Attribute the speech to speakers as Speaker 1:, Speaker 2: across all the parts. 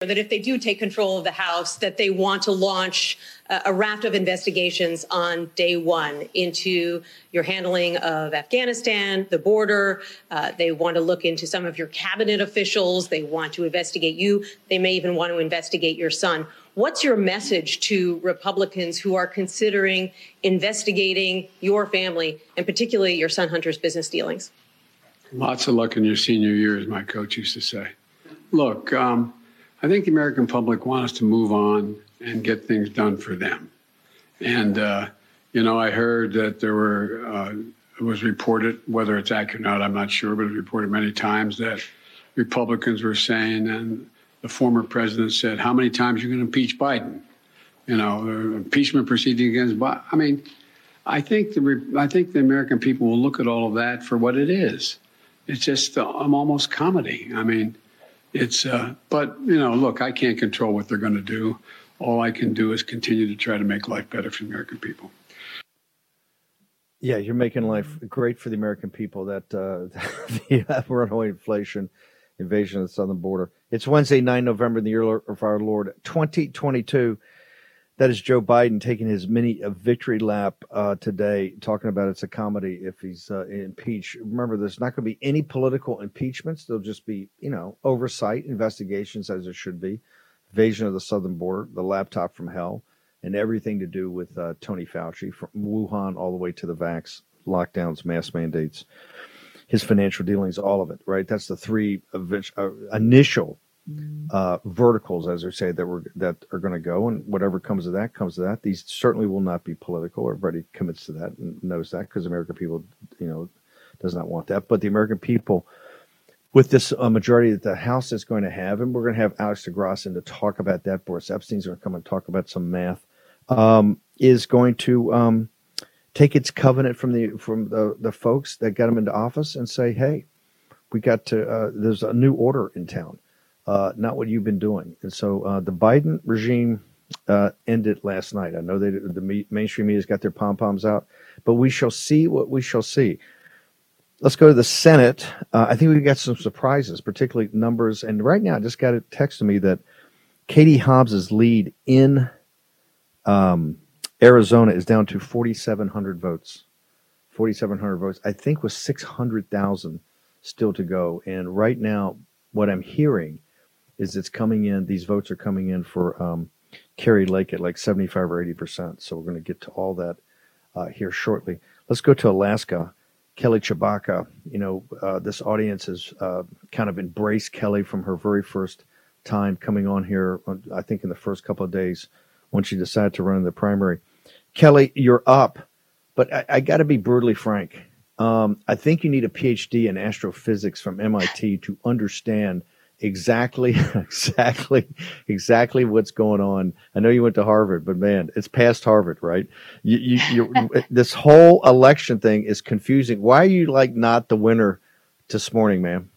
Speaker 1: that if they do take control of the House, that they want to launch a, raft of investigations on day one into your handling of Afghanistan, the border. Uh, they want to look into some of your cabinet officials. They want to investigate you. They may even want to investigate your son. What's your message to Republicans who are considering investigating your family and particularly your son Hunter's business dealings?
Speaker 2: Lots of luck in your senior year, as my coach used to say. Look, um, I think the American public want us to move on and get things done for them. And, uh, you know, I heard that there were, uh, it was reported, whether it's accurate or not, I'm not sure, but it was reported many times that Republicans were saying, and the former president said, how many times are you going to impeach Biden? You know, impeachment proceeding against Biden. I mean, I think the I think the American people will look at all of that for what it is. It's just uh, almost comedy. I mean, it's uh, but you know, look, I can't control what they're going to do. All I can do is continue to try to make life better for the American people.
Speaker 3: Yeah, you're making life great for the American people. That uh, the runaway inflation, invasion of the southern border. It's Wednesday, 9 November, the year of our Lord 2022. That is Joe Biden taking his mini victory lap uh, today, talking about it's a comedy if he's uh, impeached. Remember, there's not going to be any political impeachments. There'll just be, you know, oversight investigations as there should be, invasion of the southern border, the laptop from hell, and everything to do with uh, Tony Fauci from Wuhan all the way to the vax lockdowns, mass mandates, his financial dealings, all of it. Right? That's the three uh, initial uh, verticals, as they say, that we're that are going to go, and whatever comes of that comes of that. These certainly will not be political. Everybody commits to that and knows that because American people, you know, does not want that. But the American people, with this uh, majority that the House is going to have, and we're going to have Alex DeGrasse in to talk about that. Boris Epshteyn's going to come and talk about some math. Um, is going to um, take its covenant from the from the the folks that got him into office and say, hey, we got to. Uh, there's a new order in town uh, not what you've been doing. And so uh, the Biden regime uh, ended last night. I know that the mainstream media's got their pom poms out, but we shall see what we shall see. Let's go to the Senate. Uh, I think we got some surprises, particularly numbers. And right now, I just got a text to me that Katie Hobbs's lead in um, Arizona is down to 4,700 votes. 4,700 votes. I think with 600,000 still to go. And right now, what I'm hearing is it's coming in. These votes are coming in for um, Kari Lake at like 75 or 80 percent. So we're going to get to all that uh, here shortly. Let's go to Alaska. Kelly Tshibaka, you know, uh, this audience has uh, kind of embraced Kelly from her very first time coming on here. I think in the first couple of days when she decided to run in the primary. Kelly, you're up, but I, I got to be brutally frank. Um, I think you need a PhD in astrophysics from MIT to understand exactly, exactly, exactly what's going on. I know you went to Harvard, but man, it's past Harvard, right? You, you, you this whole election thing is confusing. Why are you like not the winner this morning, ma'am?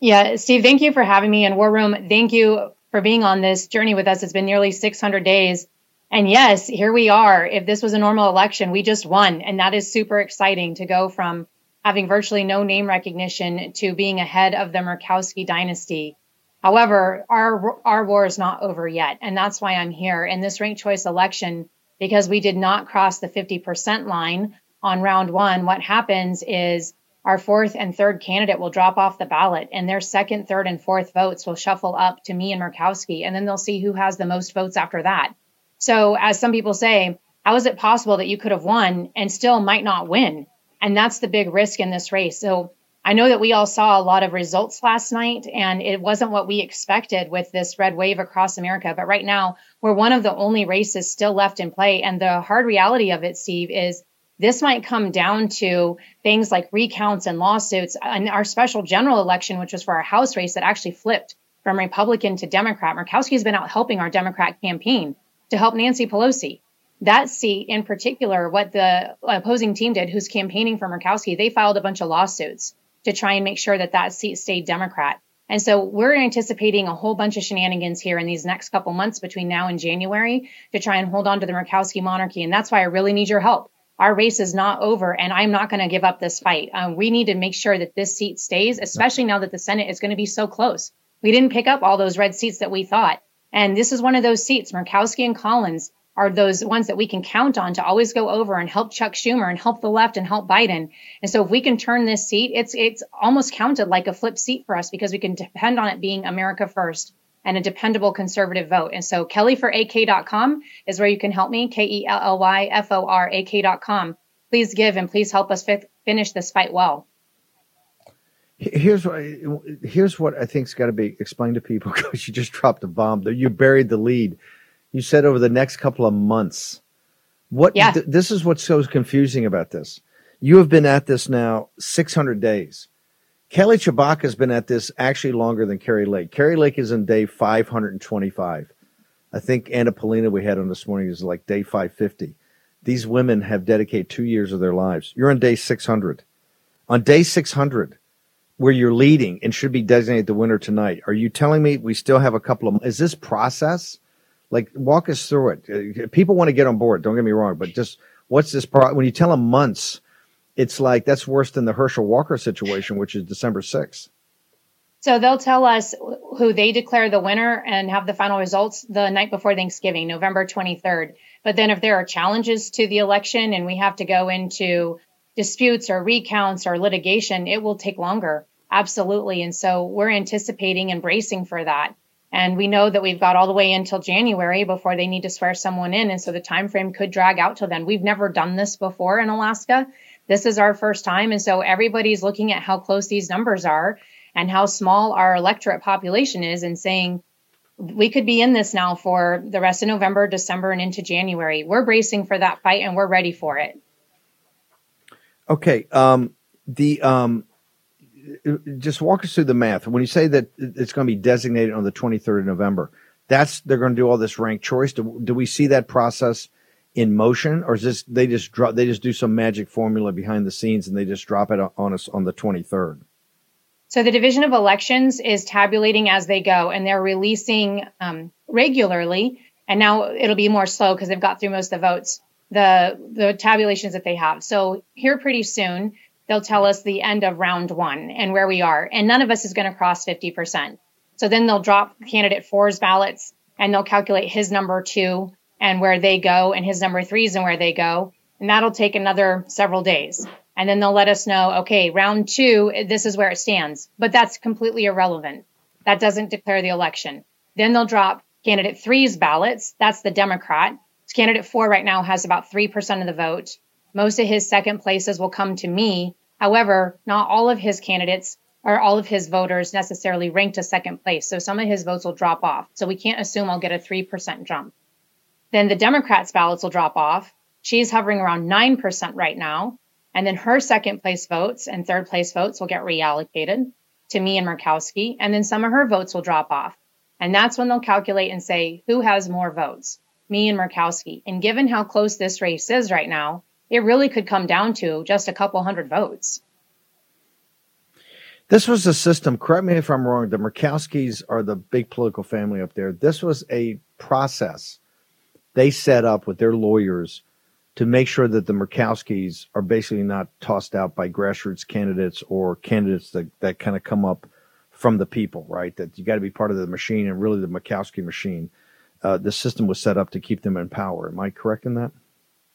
Speaker 4: Yeah, Steve, thank you for having me in War Room. Thank you for being on this journey with us. It's been nearly 600 days. And yes, here we are. If this was a normal election, we just won. And that is super exciting to go from having virtually no name recognition to being ahead of the Murkowski dynasty. However, our our war is not over yet, and that's why I'm here in this ranked choice election because we did not cross the 50% line on round 1. What happens is our fourth and third candidate will drop off the ballot and their second, third and fourth votes will shuffle up to me and Murkowski and then they'll see who has the most votes after that. So, as some people say, how is it possible that you could have won and still might not win? And that's the big risk in this race. So I know that we all saw a lot of results last night, and it wasn't what we expected with this red wave across America. But right now, we're one of the only races still left in play. And the hard reality of it, Steve, is this might come down to things like recounts and lawsuits. And our special general election, which was for our House race, that actually flipped from Republican to Democrat. Murkowski has been out helping our Democrat campaign to help Nancy Pelosi that seat in particular, what the opposing team did, who's campaigning for Murkowski, they filed a bunch of lawsuits to try and make sure that that seat stayed Democrat. And so we're anticipating a whole bunch of shenanigans here in these next couple months between now and January to try and hold on to the Murkowski monarchy. And that's why I really need your help. Our race is not over, and I'm not going to give up this fight. Um, we need to make sure that this seat stays, especially now that the Senate is going to be so close. We didn't pick up all those red seats that we thought. And this is one of those seats. Murkowski and Collins are those ones that we can count on to always go over and help Chuck Schumer and help the left and help Biden. And so if we can turn this seat, it's it's almost counted like a flip seat for us because we can depend on it being America first and a dependable conservative vote. And so kellyforak.com is where you can help me, K E L L Y F O R A K.com. Please give and please help us fi- finish this fight well.
Speaker 3: Here's what here's what I think's got to be explained to people because you just dropped a bomb. You buried the lead. You said over the next couple of months. What?
Speaker 4: Yeah.
Speaker 3: Th- this is what's so confusing about this. You have been at this now 600 days. Kelly Tshibaka has been at this actually longer than Kari Lake. Kari Lake is in day 525. I think Anna Paulina we had on this morning is like day 550. These women have dedicated two years of their lives. You're on day 600. On day 600, where you're leading and should be designated the winner tonight, are you telling me we still have a couple of? Is this process? Like, walk us through it. Uh, people want to get on board. Don't get me wrong, but just what's this? Pro- when you tell them months, it's like that's worse than the Herschel Walker situation, which is December 6th.
Speaker 4: So they'll tell us who they declare the winner and have the final results the night before Thanksgiving, November 23rd. But then if there are challenges to the election and we have to go into disputes or recounts or litigation, it will take longer. Absolutely. And so we're anticipating and bracing for that. And we know that we've got all the way until January before they need to swear someone in. And so the time frame could drag out till then. We've never done this before in Alaska. This is our first time. And so everybody's looking at how close these numbers are and how small our electorate population is and saying, we could be in this now for the rest of November, December, and into January. We're bracing for that fight and we're ready for it.
Speaker 3: Okay. Um, the um, just walk us through the math. When you say that it's going to be designated on the 23rd of November, that's they're going to do all this ranked choice. Do, do we see that process in motion, or is this they just drop they just do some magic formula behind the scenes and they just drop it on us on the 23rd?
Speaker 4: So the Division of Elections is tabulating as they go, and they're releasing um, regularly. And now it'll be more slow because they've got through most of the votes, the the tabulations that they have. So here pretty soon they'll tell us the end of round one and where we are, and none of us is going to cross 50%. So then they'll drop candidate four's ballots and they'll calculate his number two and where they go, and his number threes and where they go, and that'll take another several days and then they'll let us know, okay, round two, this is where it stands. But that's completely irrelevant. That doesn't declare the election. Then they'll drop candidate three's ballots. That's the Democrat. Candidate four right now has about 3% of the vote. Most of his second places will come to me. However, not all of his candidates or all of his voters necessarily ranked to second place. So some of his votes will drop off. So we can't assume I'll get a 3% jump. Then the Democrats' ballots will drop off. She's hovering around 9% right now. And then her second place votes and third place votes will get reallocated to me and Murkowski. And then some of her votes will drop off. And that's when they'll calculate and say, who has more votes? Me and Murkowski. And given how close this race is right now, it really could come down to just a couple hundred votes.
Speaker 3: This was a system, correct me if I'm wrong, the Murkowskis are the big political family up there. This was a process they set up with their lawyers to make sure that the Murkowskis are basically not tossed out by grassroots candidates or candidates that, that kind of come up from the people, right? That you got to be part of the machine and really the Murkowski machine. Uh, the system was set up to keep them in power. Am I correct in that?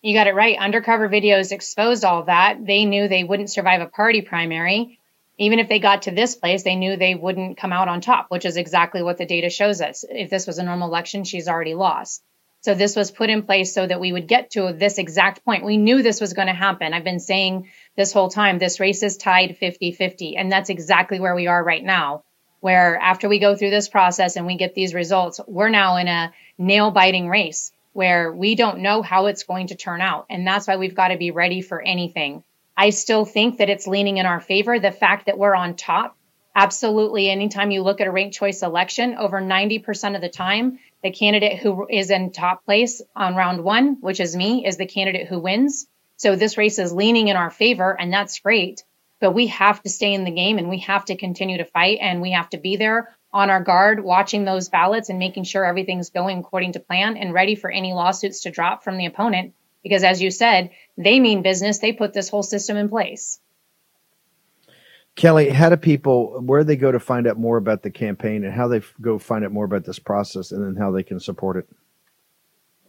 Speaker 4: You got it right. Undercover videos exposed all that. They knew they wouldn't survive a party primary. Even if they got to this place, they knew they wouldn't come out on top, which is exactly what the data shows us. If this was a normal election, she's already lost. So this was put in place so that we would get to this exact point. We knew this was going to happen. I've been saying this whole time this race is tied 50 50. And that's exactly where we are right now, where after we go through this process and we get these results, we're now in a nail biting race where we don't know how it's going to turn out. And that's why we've got to be ready for anything. I still think that it's leaning in our favor. The fact that we're on top, absolutely, anytime you look at a ranked choice election, over 90% of the time, the candidate who is in top place on round one, which is me, is the candidate who wins. So this race is leaning in our favor, and that's great. But we have to stay in the game and we have to continue to fight and we have to be there on our guard, watching those ballots and making sure everything's going according to plan and ready for any lawsuits to drop from the opponent. Because as you said, they mean business. They put this whole system in place.
Speaker 3: Kelly, how do people where they go to find out more about the campaign and how they f- go find out more about this process and then how they can support it?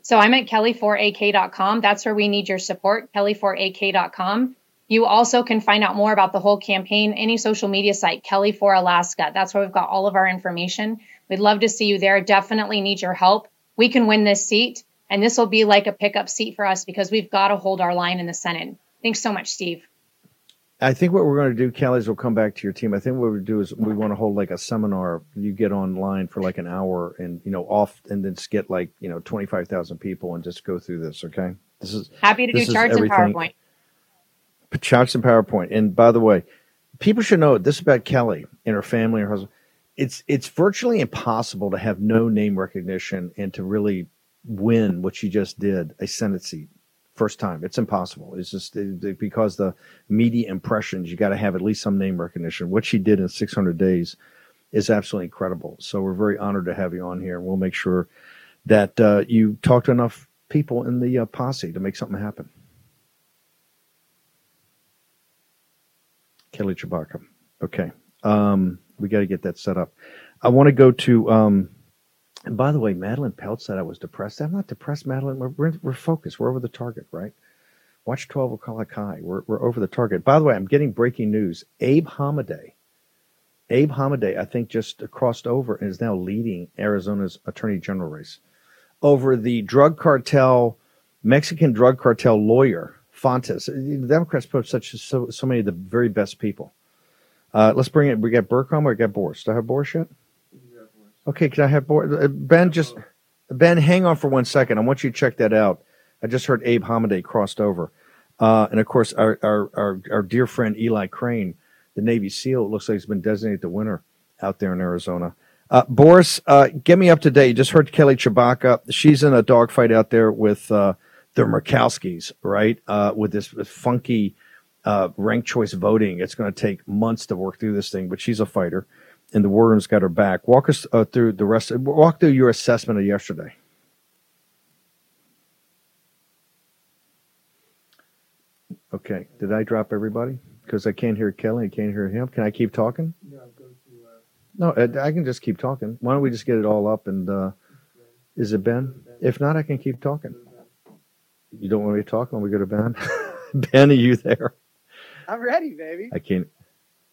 Speaker 4: So I'm at kelly4ak.com. That's where we need your support, kelly4ak.com. You also can find out more about the whole campaign, any social media site, Kelly for Alaska. That's where we've got all of our information. We'd love to see you there. Definitely need your help. We can win this seat, and this will be like a pickup seat for us because we've got to hold our line in the Senate. Thanks so much, Steve.
Speaker 3: I think what we're going to do, Kelly, is we'll come back to your team. I think what we do is we want to hold like a seminar. You get online for like an hour and, you know, off and then just get like, you know, 25,000 people and just go through this. Okay. This is
Speaker 4: happy to do charts and PowerPoint.
Speaker 3: Charts and PowerPoint. And by the way, people should know this about Kelly and her family and her husband. It's, it's virtually impossible to have no name recognition and to really win what she just did a Senate seat first time. It's impossible. It's just it, because the media impressions, you got to have at least some name recognition. What she did in 600 days is absolutely incredible. So we're very honored to have you on here, and we'll make sure that uh, you talk to enough people in the uh, posse to make something happen. Kelly Tshibaka. Okay. Um, we got to get that set up. I want to go to um, and by the way, Madeline Pelt said I was depressed. I'm not depressed, Madeline. We're, we're, we're focused. We're over the target, right? Watch 12 o'clock high. We're, we're over the target. By the way, I'm getting breaking news. Abe Hamadeh, Abe Hamadeh, I think just crossed over and is now leading Arizona's attorney general race over the drug cartel, Mexican drug cartel lawyer, Fontes. The Democrats put such so, so many of the very best people. Uh, let's bring it. We got Bergquam or we got Boris. Do I have Boris yet? Okay, can I have uh, Ben? Just Ben, hang on for one second. I want you to check that out. I just heard Abe Hamadeh crossed over, uh, and of course our, our, our our dear friend Eli Crane, the Navy SEAL, looks like he's been designated the winner out there in Arizona. Uh, Boris, uh, get me up to date. You just heard Kelly Tshibaka. She's in a dogfight out there with uh, the Murkowskis, right? Uh, with this funky ranked choice voting. It's going to take months to work through this thing, but she's a fighter and the war room's got her back. Walk us uh, through the rest. Of, walk through your assessment of yesterday. Okay, did I drop everybody? Because I can't hear Kelly, I can't hear him. Can I keep talking? No, go to, uh... no, I can just keep talking. Why don't we just get it all up? And uh, is it Ben? If not, I can keep talking. You don't want me to talk when we go to Ben? ben, are you there?
Speaker 5: I'm ready, baby.
Speaker 3: I can't.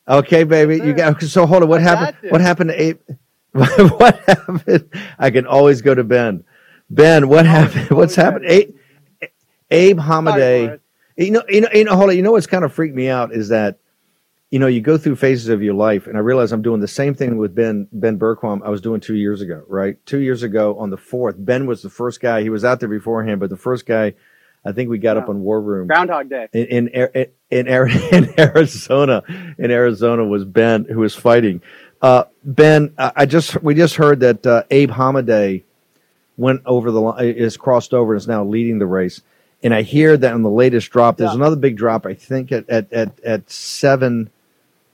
Speaker 3: Okay, baby. you got so hold on. What I happened? What happened to Abe? what happened? I can always go to Ben. Ben, what happened? What's happened? Abe, Abe Hamadeh. You know, you know, you know, hold on. You know what's kind of freaked me out is that, you know, you go through phases of your life, and I realize I'm doing the same thing with Ben Ben Bergquam I was doing two years ago. Right, two years ago on the fourth, Ben was the first guy. He was out there beforehand, but the first guy I think we got up on War Room.
Speaker 5: Groundhog Day.
Speaker 3: In in, in, in Arizona, in Arizona was Ben who was fighting. Uh, ben, I just we just heard that uh, Abe Hamadeh went over the line, is crossed over and is now leading the race. And I hear that in the latest drop, there's yeah. another big drop. I think at at at, at seven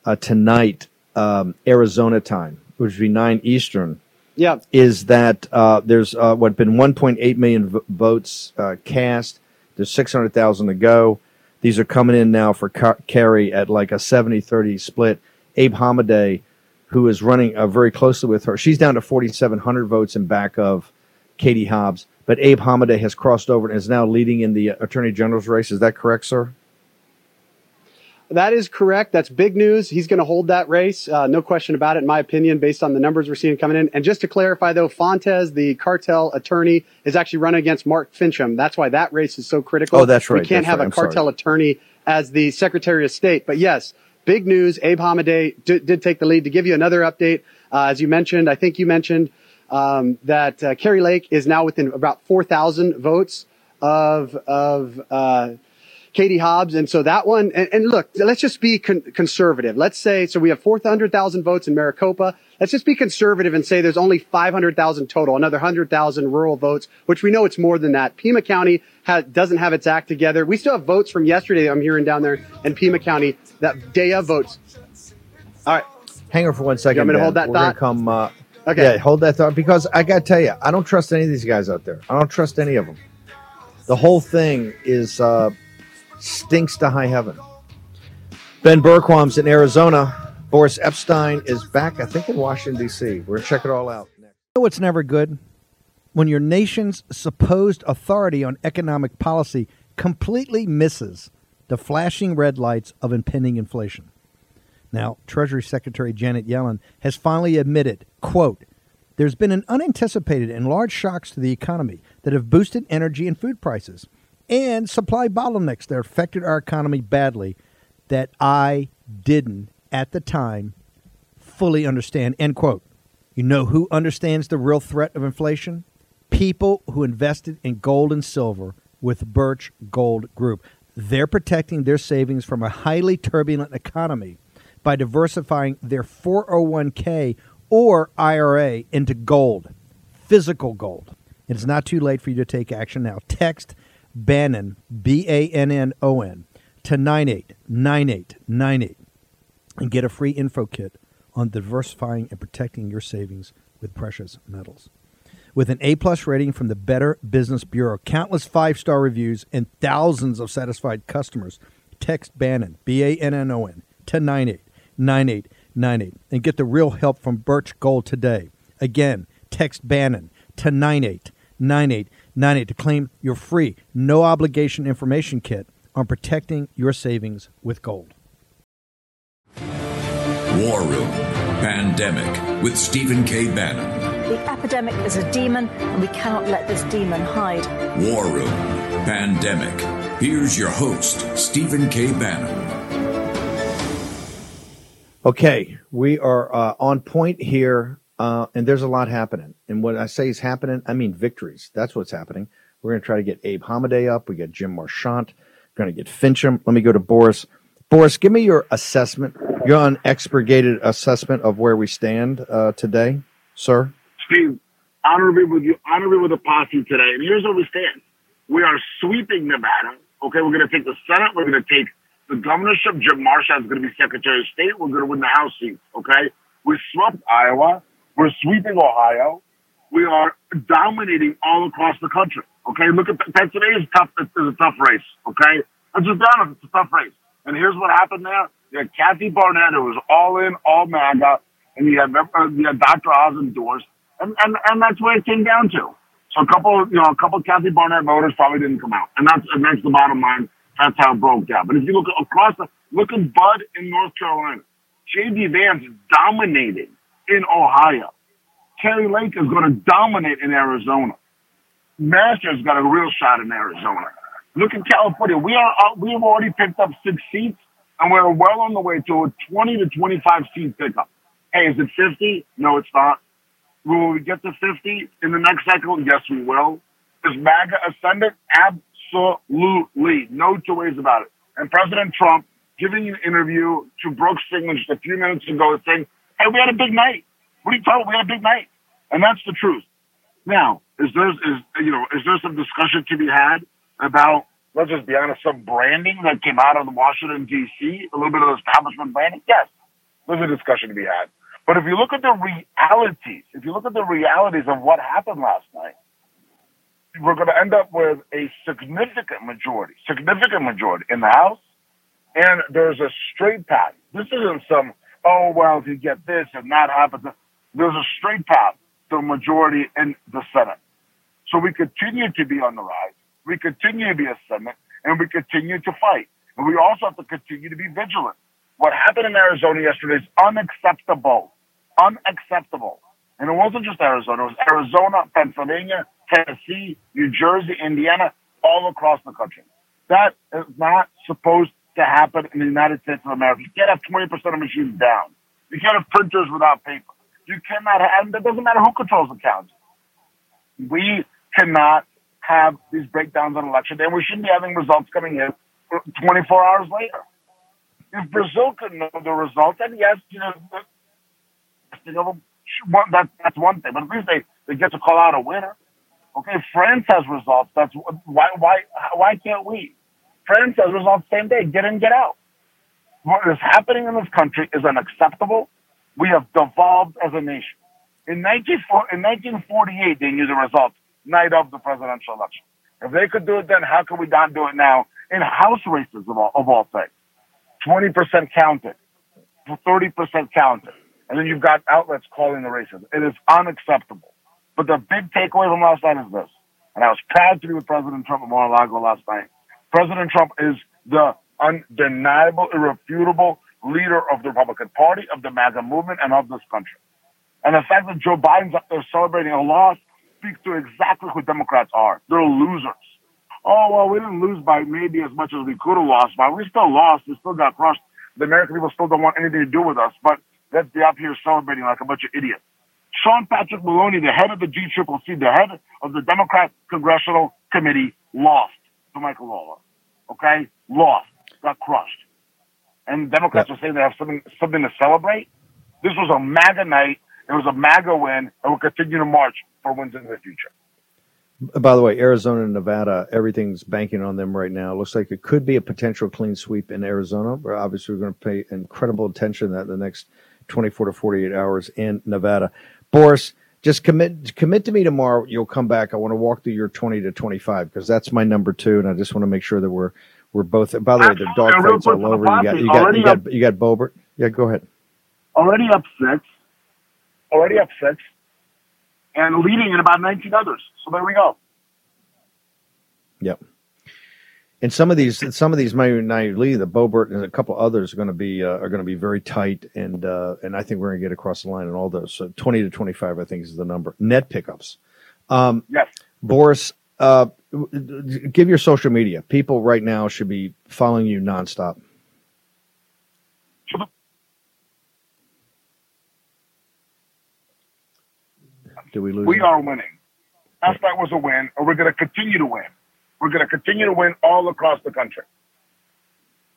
Speaker 3: uh, tonight, um, Arizona time, which would be nine Eastern.
Speaker 5: Yeah,
Speaker 3: is that uh, there's uh, what been 1.8 million v- votes uh, cast there's 600,000 to go. These are coming in now for Kari at like a 70 30 split. Abe Hamadeh, who is running uh, very closely with her, she's down to 4,700 votes in back of Katie Hobbs. But Abe Hamadeh has crossed over and is now leading in the Attorney General's race. Is that correct, sir?
Speaker 5: That is correct. That's big news. He's going to hold that race. Uh, no question about it, in my opinion, based on the numbers we're seeing coming in. And just to clarify, though, Fontes, the cartel attorney, is actually running against Mark Finchem. That's why that race is so critical.
Speaker 3: Oh, that's right.
Speaker 5: We can't
Speaker 3: that's
Speaker 5: have
Speaker 3: right.
Speaker 5: a cartel attorney as the Secretary of State. But yes, big news. Abe Hamadeh d- did take the lead. To give you another update, uh, as you mentioned, I think you mentioned um, that uh, Kari Lake is now within about 4,000 votes of of uh, Katie Hobbs. And so that one, and, and look, let's just be con- conservative. Let's say, so we have 400,000 votes in Maricopa. Let's just be conservative and say there's only 500,000 total, another 100,000 rural votes, which we know it's more than that. Pima County ha- doesn't have its act together. We still have votes from yesterday I'm hearing down there in Pima County that day of votes. All right.
Speaker 3: Hang on for one second.
Speaker 5: I'm going to hold that
Speaker 3: We're
Speaker 5: thought.
Speaker 3: Come, uh, okay. Yeah, hold that thought because I got to tell you, I don't trust any of these guys out there. I don't trust any of them. The whole thing is, uh, stinks to high heaven. Ben Bergquam's in Arizona. Boris Epshteyn is back, I think, in Washington, D.C. We're going to check it all out. You know what's never good? When your nation's supposed authority on economic policy completely misses the flashing red lights of impending inflation. Now, Treasury Secretary Janet Yellen has finally admitted, quote, there's been an unanticipated and large shocks to the economy that have boosted energy and food prices and supply bottlenecks that affected our economy badly that I didn't at the time fully understand. End quote. You know who understands the real threat of inflation? People who invested in gold and silver with Birch Gold Group. They're protecting their savings from a highly turbulent economy by diversifying their 401k or IRA into gold, physical gold. It's not too late for you to take action now. Text Bannon, B A N N O N, to 989898 and get a free info kit on diversifying and protecting your savings with precious metals. With an A plus rating from the Better Business Bureau, countless five star reviews, and thousands of satisfied customers, text Bannon, B A N N O N, to 989898 and get the real help from Birch Gold today. Again, text Bannon to 989898 to claim your free, no obligation information kit on protecting your savings with gold.
Speaker 6: War Room Pandemic with Stephen K. Bannon.
Speaker 7: The epidemic is a demon, and we cannot let this demon hide.
Speaker 6: War Room Pandemic. Here's your host, Stephen K. Bannon.
Speaker 3: Okay, we are uh, on point here, uh, and there's a lot happening. And what I say is happening, I mean victories. That's what's happening. We're going to try to get Abe Hamadeh up. We got Jim Marchant We're going to get Finchem. Let me go to Boris. Boris, give me your assessment, your unexpurgated assessment of where we stand uh, today, sir.
Speaker 8: Steve, honor me with you, honor me with a posse today. And here's where we stand. We are sweeping Nevada. Okay, we're going to take the Senate. We're going to take the governorship. Jim Marchant is going to be Secretary of State. We're going to win the House seat. Okay, we swept Iowa. We're sweeping Ohio. We are dominating all across the country. Okay, look at Pennsylvania is tough. It's a tough race. Okay, let's just honest. It's a tough race. And here's what happened there. You had Kathy Barnette, who was all in, all MAGA, and you had, uh, you had Dr. Oz endorsed, and, and and that's where it came down to. So a couple, you know, a couple Kathy Barnette voters probably didn't come out, and that's and that's the bottom line. That's how it broke down. But if you look across the, look at Budd in North Carolina. J.D. Vance dominating in Ohio. Kari Lake is going to dominate in Arizona. Masters got a real shot in Arizona. Look at California. We are uh, we have already picked up six seats, and we're well on the way to a 20 to 25 seat pickup. Hey, is it 50? No, it's not. Will we get to 50 in the next cycle? Yes, we will. Is MAGA ascendant? Absolutely. No two ways about it. And President Trump giving an interview to Brooks Singer just a few minutes ago saying, hey, we had a big night. What are you talking? We had a big night. And that's the truth. Now, is there, is, you know, is there some discussion to be had about, let's just be honest, some branding that came out of Washington, D.C., a little bit of establishment branding? Yes. There's a discussion to be had. But if you look at the realities, if you look at the realities of what happened last night, we're going to end up with a significant majority, significant majority in the House, and there's a straight path. This isn't some, oh, well, if you get this and that happens. There's a straight path to a majority in the Senate. So we continue to be on the rise. We continue to be a Senate, and we continue to fight. And we also have to continue to be vigilant. What happened in Arizona yesterday is unacceptable. Unacceptable. And it wasn't just Arizona. It was Arizona, Pennsylvania, Tennessee, New Jersey, Indiana, all across the country. That is not supposed to happen in the United States of America. You can't have 20% of machines down. You can't have printers without paper. You cannot have, and it doesn't matter who controls the counts. We cannot have these breakdowns on election day, we shouldn't be having results coming in 24 hours later. If Brazil could know the results, then yes, you know, know that, that's one thing. But at least they, they get to call out a winner. Okay, France has results. That's why why why can't we? France has results the same day. Get in, get out. What is happening in this country is unacceptable. We have devolved as a nation. In, 19, in 1948, they knew the result night of the presidential election. If they could do it then, how could we not do it now in house races of all, of all things? 20% counted, 30% counted. And then you've got outlets calling the races. It is unacceptable. But the big takeaway from last night is this. And I was proud to be with President Trump at Mar-a-Lago last night. President Trump is the undeniable, irrefutable leader of the Republican Party, of the MAGA movement, and of this country. And the fact that Joe Biden's up there celebrating a loss speaks to exactly who Democrats are. They're losers. Oh, well, we didn't lose by maybe as much as we could have lost by. We still lost. We still got crushed. The American people still don't want anything to do with us. But let's be up here celebrating like a bunch of idiots. Sean Patrick Maloney, the head of the DCCC, the head of the Democrat Congressional Committee, lost to Michael Lawler. Okay? Lost. Got crushed. And Democrats yep. are saying they have something, something to celebrate. This was a MAGA night. It was a MAGA win, and we'll continue to march for wins in the future.
Speaker 3: By the way, Arizona and Nevada, everything's banking on them right now. Looks like it could be a potential clean sweep in Arizona. But obviously, we're going to pay incredible attention to that in the next 24 to 48 hours in Nevada. Boris, just commit commit to me tomorrow. You'll come back. I want to walk through your 20 to 25 because that's my number two, and I just want to make sure that we're we're both. By the way, the dog fights all over. You got you got you got, you got Boebert. Yeah, go ahead.
Speaker 8: Already up six. Already up six and leading in about 19 others. So there we go.
Speaker 3: Yep. And some of these, some of these lead. The Boebert and a couple others are going to be uh, are going to be very tight, and uh, and I think we're going to get across the line in all those. So twenty to twenty five, I think, is the number. Net pickups. Um,
Speaker 8: yes.
Speaker 3: Boris, uh, give your social media. People right now should be following you nonstop. Did we lose?
Speaker 8: We are winning. Last night was a win, and we're going to continue to win. We're going to continue to win all across the country.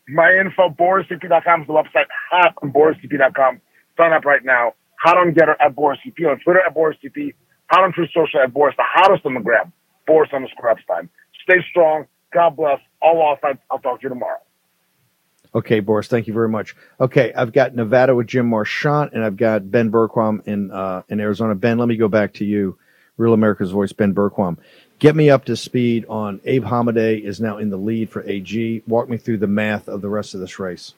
Speaker 8: My info, BorisEP.com is the website. Hot on BorisEP.com. Sign up right now. Hot on Gettr at BorisEP. On Twitter at BorisEP. Hot on Truth Social at Boris. The hottest on the grab. Boris underscore time. Stay strong. God bless. All offense. I'll talk to you tomorrow.
Speaker 3: Okay, Boris, thank you very much. Okay, I've got Nevada with Jim Marchant, and I've got Ben Bergquam in uh, in Arizona. Ben, let me go back to you. Real America's Voice, Ben Bergquam. Get me up to speed on Abe Hamadeh is now in the lead for AG. Walk me through the math of the rest of this race.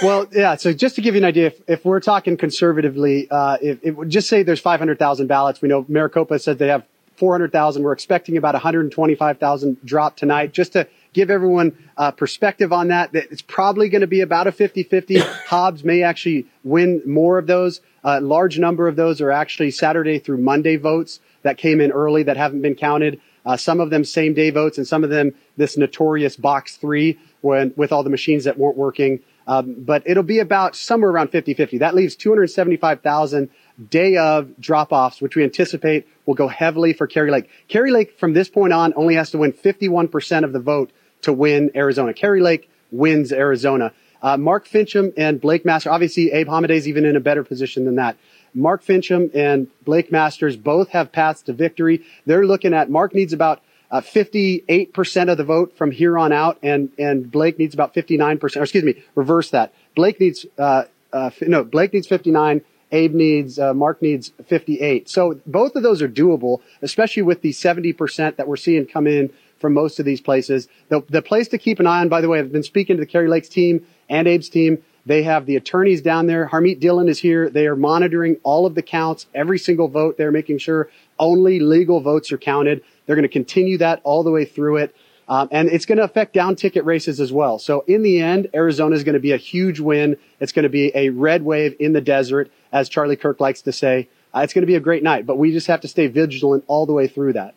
Speaker 5: well, yeah. So just to give you an idea, if, if we're talking conservatively, uh, if, if just say there's 500,000 ballots, we know Maricopa said they have 400,000. We're expecting about 125,000 drop tonight. Just to give everyone uh, perspective on that, that it's probably going to be about a 50-50. Hobbs may actually win more of those. A uh, large number of those are actually Saturday through Monday votes that came in early that haven't been counted. Uh, some of them same day votes and some of them this notorious box three when, with all the machines that weren't working. Um, but it'll be about somewhere around 50-50. That leaves 275,000 day of drop-offs, which we anticipate will go heavily for Kari Lake. Kari Lake, from this point on, only has to win 51% of the vote to win Arizona. Kari Lake wins Arizona. Uh, Mark Finchem and Blake Master, obviously Abe Hamadeh is even in a better position than that. Mark Finchem and Blake Masters both have paths to victory. They're looking at, Mark needs about uh, 58% of the vote from here on out, and, and Blake needs about 59%, or excuse me, reverse that. Blake needs, uh, uh, no, Blake needs 59, Abe needs, uh, Mark needs 58. So both of those are doable, especially with the 70% that we're seeing come in from most of these places. The, the place to keep an eye on, by the way, I've been speaking to the Kari Lakes team and Abe's team. They have the attorneys down there. Harmeet Dillon is here. They are monitoring all of the counts, every single vote. They're making sure only legal votes are counted. They're going to continue that all the way through it. Um, and it's going to affect down ticket races as well. So in the end, Arizona is going to be a huge win. It's going to be a red wave in the desert, as Charlie Kirk likes to say. Uh, it's going to be a great night, but we just have to stay vigilant all the way through that.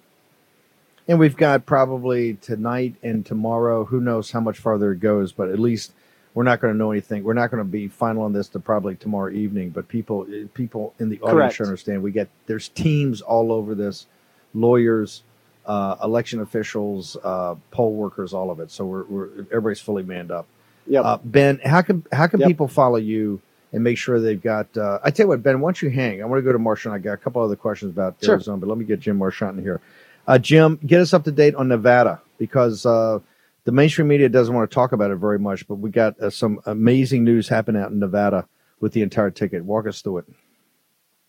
Speaker 3: And we've got probably tonight and tomorrow, who knows how much farther it goes, but at least we're not going to know anything. We're not going to be final on this to probably tomorrow evening, but people people in the audience should understand we get there's teams all over this, lawyers, uh, election officials, uh, poll workers, all of it. So we're, we're everybody's fully manned up.
Speaker 5: Yeah. Uh,
Speaker 3: ben, how can how can yep. people follow you and make sure they've got? Uh, I tell you what, Ben, once you hang, I want to go to Marchant. I got a couple other questions about sure. Arizona, but let me get Jim Marchant in here. Uh, Jim, get us up to date on Nevada because uh, the mainstream media doesn't want to talk about it very much, but we got uh, some amazing news happening out in Nevada with the entire ticket. Walk us through it.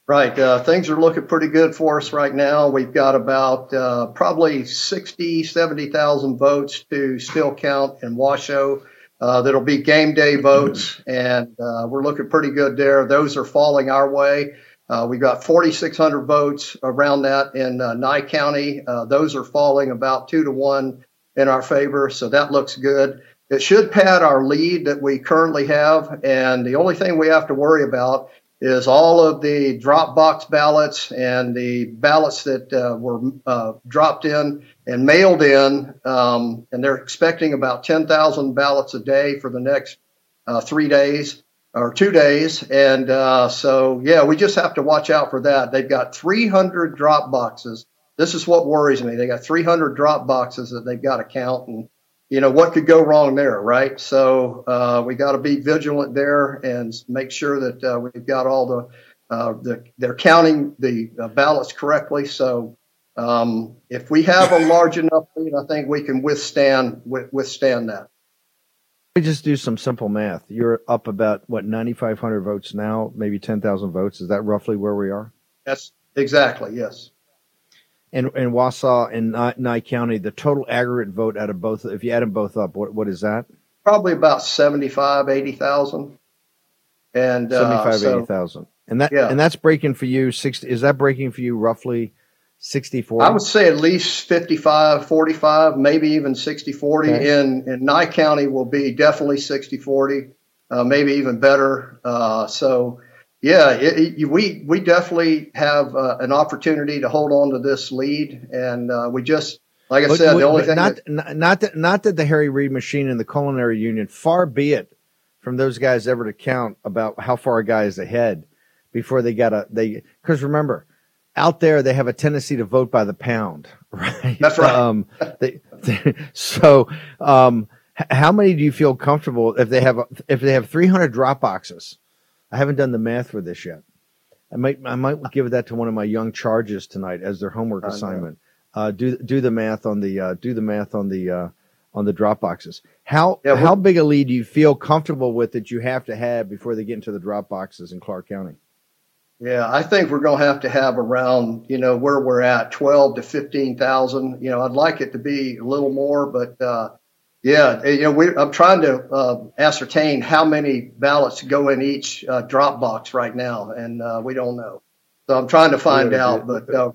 Speaker 9: Right. Uh, things are looking pretty good for us right now. We've got about uh, probably 60, 70,000 votes to still count in Washoe. Uh, that'll be game day votes, and uh, we're looking pretty good there. Those are falling our way. Uh, we got 4,600 votes around that in uh, Nye County. Those are falling about two to one in our favor, so that looks good. It should pad our lead that we currently have, and the only thing we have to worry about is all of the Dropbox ballots and the ballots that uh, were uh, dropped in and mailed in. Um, and they're expecting about 10,000 ballots a day for the next uh, three days or two days. And uh, so, yeah, we just have to watch out for that. They've got 300 drop boxes. This is what worries me. They got 300 drop boxes that they've got to count. And you know what could go wrong there, right? So uh, we got to be vigilant there and make sure that uh, we've got all the, uh, the they're counting the uh, ballots correctly. So um, if we have a large enough lead, I think we can withstand withstand that.
Speaker 3: Let me just do some simple math. You're up about what 9,500 votes now, maybe 10,000 votes. Is that roughly where we are?
Speaker 9: That's exactly yes
Speaker 3: and and Washoe and Nye County, the total aggregate vote out of both, if you add them both up, what what is that?
Speaker 9: Probably about 75, 80,000. And
Speaker 3: uh, 75, so, 80,000. And that yeah. and that's breaking for you 60 is that breaking for you roughly 60 40?
Speaker 9: I would say at least 55 45, maybe even 60 40 okay. in in Nye County will be definitely 60 40, uh, maybe even better. Uh, so yeah, it, it, we we definitely have uh, an opportunity to hold on to this lead, and uh, we just like I but, said, the only thing
Speaker 3: not
Speaker 9: that,
Speaker 3: not that not that the Harry Reid machine and the culinary union, far be it from those guys ever to count about how far a guy is ahead before they got a they because remember out there they have a tendency to vote by the pound, right?
Speaker 9: That's right.
Speaker 3: Um, they, they, so um, how many do you feel comfortable if they have if they have 300 drop boxes? I haven't done the math for this yet. I might I might give that to one of my young charges tonight as their homework oh, assignment. Uh, do do the math on the uh, do the math on the uh, on the drop boxes. How yeah, how big a lead do you feel comfortable with that you have to have before they get into the drop boxes in Clark County?
Speaker 9: Yeah, I think we're going to have to have around you know where we're at, twelve to fifteen thousand. You know, I'd like it to be a little more, but uh, yeah, you know, we, I'm trying to uh, ascertain how many ballots go in each uh, drop box right now, and uh, we don't know. So I'm trying to find out, get, but uh,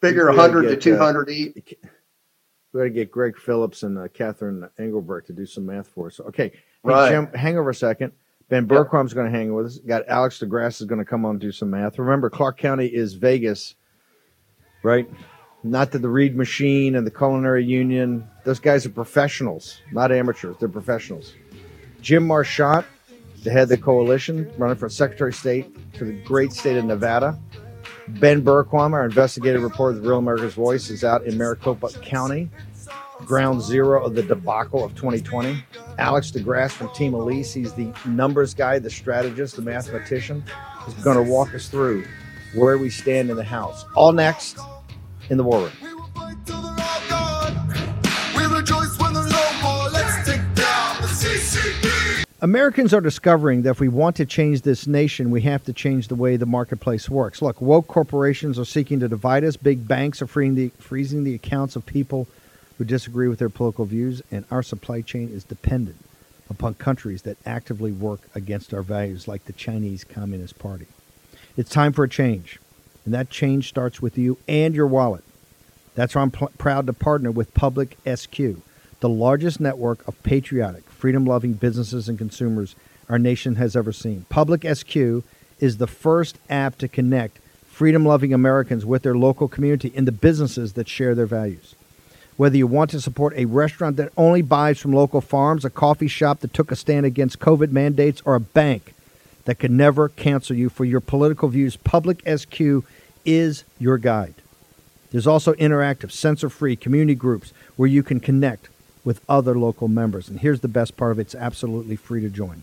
Speaker 9: figure 100 get, to 200 uh, each.
Speaker 3: We got to get Greg Phillips and uh, Catherine Engelbrecht to do some math for us. Okay, hey,
Speaker 9: right.
Speaker 3: Jim, hang over a second. Ben Bergquam's yep. going to hang with us. Got Alex DeGrasse is going to come on and do some math. Remember, Clark County is Vegas, right? Not to the Reid Machine and the Culinary Union, those guys are professionals, not amateurs. They're professionals. Jim Marchant, the head of the coalition, running for Secretary of State for the great state of Nevada. Ben Bergquam, our investigative reporter of the Real America's Voice, is out in Maricopa County, ground zero of the debacle of 2020. Alex DeGrasse from Team Elise, he's the numbers guy, the strategist, the mathematician, is going to walk us through where we stand in the House. All next in the war room. Americans are discovering that if we want to change this nation, we have to change the way the marketplace works. Look, woke corporations are seeking to divide us. Big banks are freeing the, freezing the accounts of people who disagree with their political views, and our supply chain is dependent upon countries that actively work against our values, like the Chinese Communist Party. It's time for a change. And that change starts with you and your wallet. That's why I'm proud to partner with Public SQ, the largest network of patriotic, freedom loving businesses and consumers our nation has ever seen. Public SQ is the first app to connect freedom loving Americans with their local community and the businesses that share their values. Whether you want to support a restaurant that only buys from local farms, a coffee shop that took a stand against COVID mandates, or a bank that can never cancel you for your political views, Public SQ is your guide. There's also interactive, censor free community groups where you can connect with other local members. And here's the best part of it it's absolutely free to join.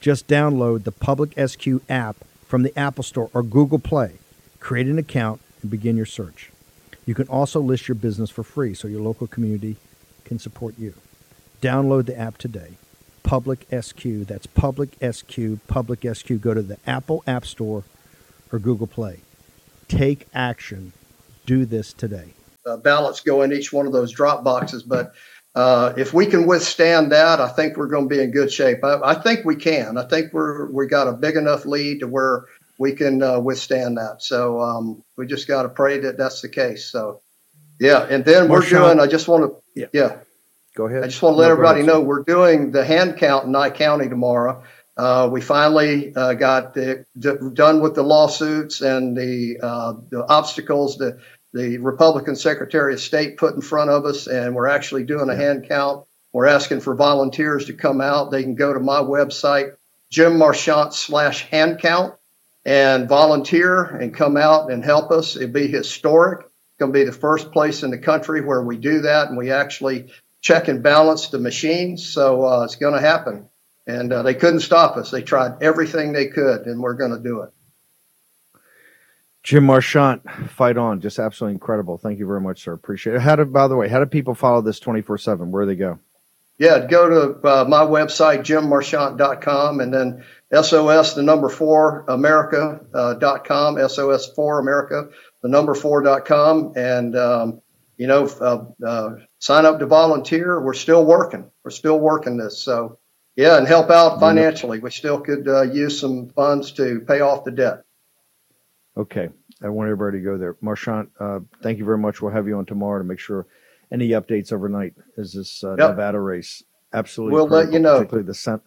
Speaker 3: Just download the Public SQ app from the Apple Store or Google Play, create an account, and begin your search. You can also list your business for free so your local community can support you. Download the app today. Public SQ. That's Public SQ. Public SQ. Go to the Apple App Store or Google Play. Take action. Do this today.
Speaker 9: Uh, ballots go in each one of those drop boxes, but uh, if we can withstand that, I think we're going to be in good shape. I, I, think we can. I think we're we got a big enough lead to where we can uh, withstand that. So um, we just got to pray that that's the case. So yeah, and then we're doing. I just want to yeah. yeah.
Speaker 3: Go ahead.
Speaker 9: I just want to let no, everybody know we're doing the hand count in Nye County tomorrow. Uh, we finally uh, got the, d- done with the lawsuits and the uh, the obstacles that the Republican Secretary of State put in front of us, and we're actually doing a hand count. We're asking for volunteers to come out. They can go to my website, Jim Marchant slash hand count, and volunteer and come out and help us. It'd be historic. It's going to be the first place in the country where we do that, and we actually check and balance the machines. So uh, it's going to happen. And uh, they couldn't stop us. They tried everything they could, and we're going to do it.
Speaker 3: Jim Marchant, fight on. Just absolutely incredible. Thank you very much, sir. Appreciate it. How do, by the way, how do people follow this 24 7? Where do they go?
Speaker 9: Yeah, go to uh, my website, jimmarchant.com, and then SOS, the number four, America.com, uh, SOS for America, the number four.com. And, um, you know, uh, uh, sign up to volunteer. We're still working. We're still working this. So, yeah, and help out financially. We still could uh, use some funds to pay off the debt.
Speaker 3: Okay. I want everybody to go there. Marchant, uh, thank you very much. We'll have you on tomorrow to make sure any updates overnight is this uh, yep. Nevada race. Absolutely.
Speaker 9: We'll critical, let you know.
Speaker 3: Particularly the Sen-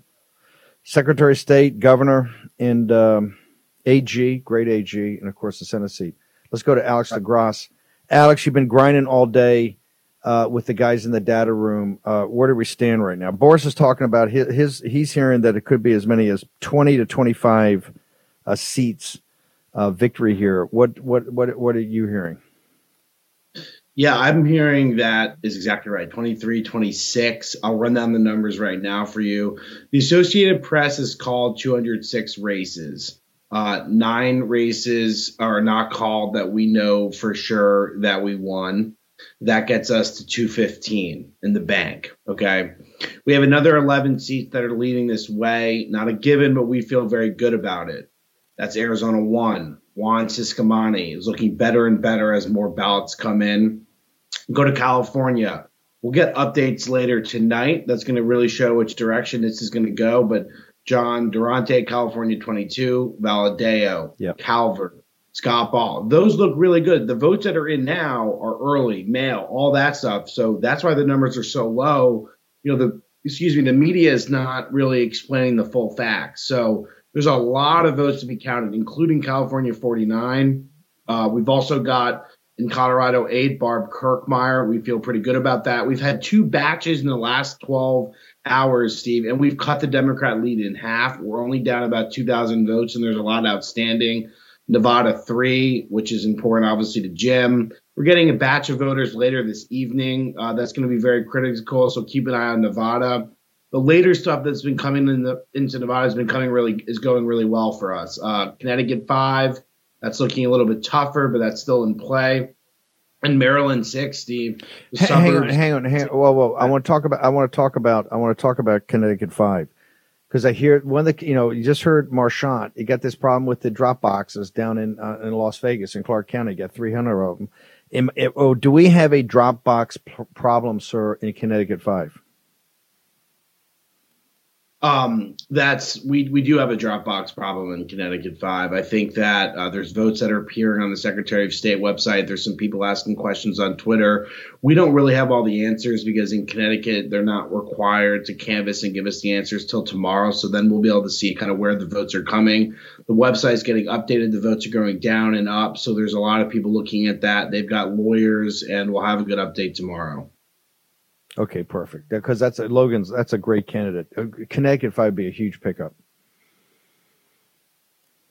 Speaker 3: Secretary of State, Governor, and um, AG, great AG, and of course the Senate seat. Let's go to Alex DeGrasse. Alex, you've been grinding all day uh, with the guys in the data room. Uh, where do we stand right now? Boris is talking about his, his, he's hearing that it could be as many as 20 to 25 uh, seats uh, victory here. What what what what are you hearing?
Speaker 10: Yeah, I'm hearing that is exactly right. 23, 26. I'll run down the numbers right now for you. The Associated Press has called 206 races. Uh, nine races are not called that we know for sure that we won. That gets us to 215 in the bank. Okay. We have another 11 seats that are leading this way. Not a given, but we feel very good about it. That's Arizona 1. Juan Ciscomani is looking better and better as more ballots come in. Go to California. We'll get updates later tonight. That's going to really show which direction this is going to go. But John Duarte, California 22, Valadao, yep. Calvert, Scott Baugh. Those look really good. The votes that are in now are early, mail, all that stuff. So that's why the numbers are so low. You know, the excuse me, the media is not really explaining the full facts. So there's a lot of votes to be counted, including California 49. Uh, we've also got in Colorado 8, Barb Kirkmeyer. We feel pretty good about that. We've had two batches in the last 12 hours, Steve, and we've cut the Democrat lead in half. We're only down about 2,000 votes, and there's a lot outstanding. Nevada 3, which is important, obviously, to Jim. We're getting a batch of voters later this evening. Uh, that's going to be very critical, so keep an eye on Nevada the later stuff that's been coming in the, into Nevada has been coming really is going really well for us. Uh, Connecticut five, that's looking a little bit tougher, but that's still in play. And Maryland six, Steve.
Speaker 3: hang on, hang on, hang on. Whoa, whoa! I want to talk about. I want to talk about. I want to talk about Connecticut five because I hear one of the. You know, you just heard Marchant. You got this problem with the drop boxes down in uh, in Las Vegas in Clark County. Got three hundred of them. Am, oh, do we have a drop box p- problem, sir, in Connecticut five?
Speaker 10: Um, that's we we do have a drop box problem in Connecticut five. I think that uh, there's votes that are appearing on the Secretary of State website. There's some people asking questions on Twitter. We don't really have all the answers because in Connecticut they're not required to canvass and give us the answers till tomorrow. So then we'll be able to see kind of where the votes are coming. The website's getting updated. The votes are going down and up. So there's a lot of people looking at that. They've got lawyers, and we'll have a good update tomorrow.
Speaker 3: Okay, perfect. Because that's a, Logan's. That's a great candidate. Uh, Connecticut five be a huge pickup.